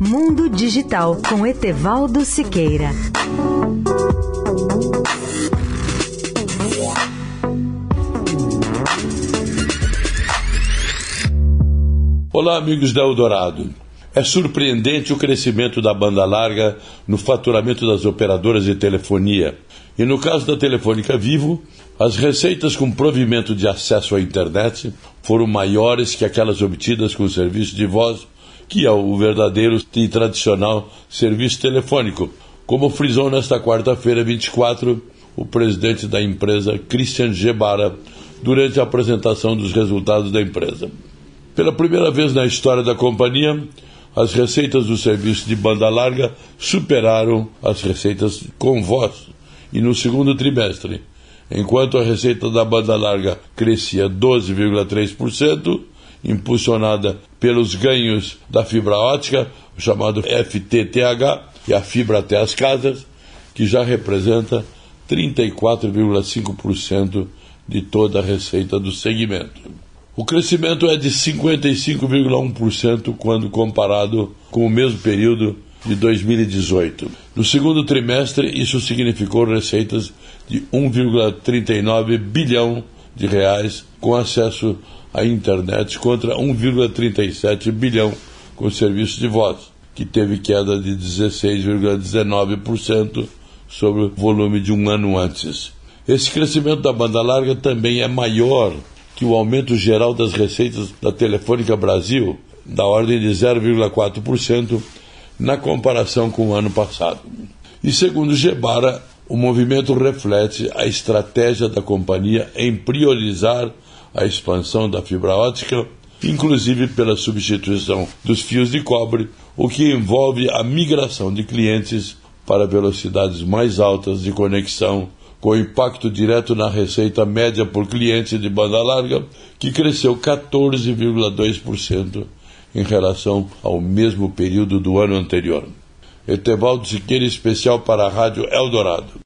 Mundo Digital com Etevaldo Siqueira. Olá, amigos da Eldorado. É surpreendente o crescimento da banda larga no faturamento das operadoras de telefonia. E no caso da Telefônica Vivo, as receitas com provimento de acesso à internet foram maiores que aquelas obtidas com serviço de voz, que é o verdadeiro e tradicional serviço telefônico, como frisou nesta quarta-feira 24 o presidente da empresa, Christian Gebara, durante a apresentação dos resultados da empresa. Pela primeira vez na história da companhia, as receitas do serviço de banda larga superaram as receitas com voz e no segundo trimestre, enquanto a receita da banda larga crescia 12,3%, impulsionada pelos ganhos da fibra ótica, o chamado FTTH, e a fibra até as casas, que já representa 34,5% de toda a receita do segmento. O crescimento é de 55,1% quando comparado com o mesmo período de 2018. No segundo trimestre, isso significou receitas de 1,39 bilhão de reais com acesso à internet contra 1,37 bilhão com serviço de voz, que teve queda de 16,19% sobre o volume de um ano antes. Esse crescimento da banda larga também é maior que o aumento geral das receitas da Telefônica Brasil, da ordem de 0,4%, na comparação com o ano passado. E segundo Gebara, o movimento reflete a estratégia da companhia em priorizar a expansão da fibra ótica, inclusive pela substituição dos fios de cobre, o que envolve a migração de clientes para velocidades mais altas de conexão, com impacto direto na receita média por cliente de banda larga, que cresceu 14,2% em relação ao mesmo período do ano anterior. Etevaldo Siqueira, especial para a Rádio Eldorado.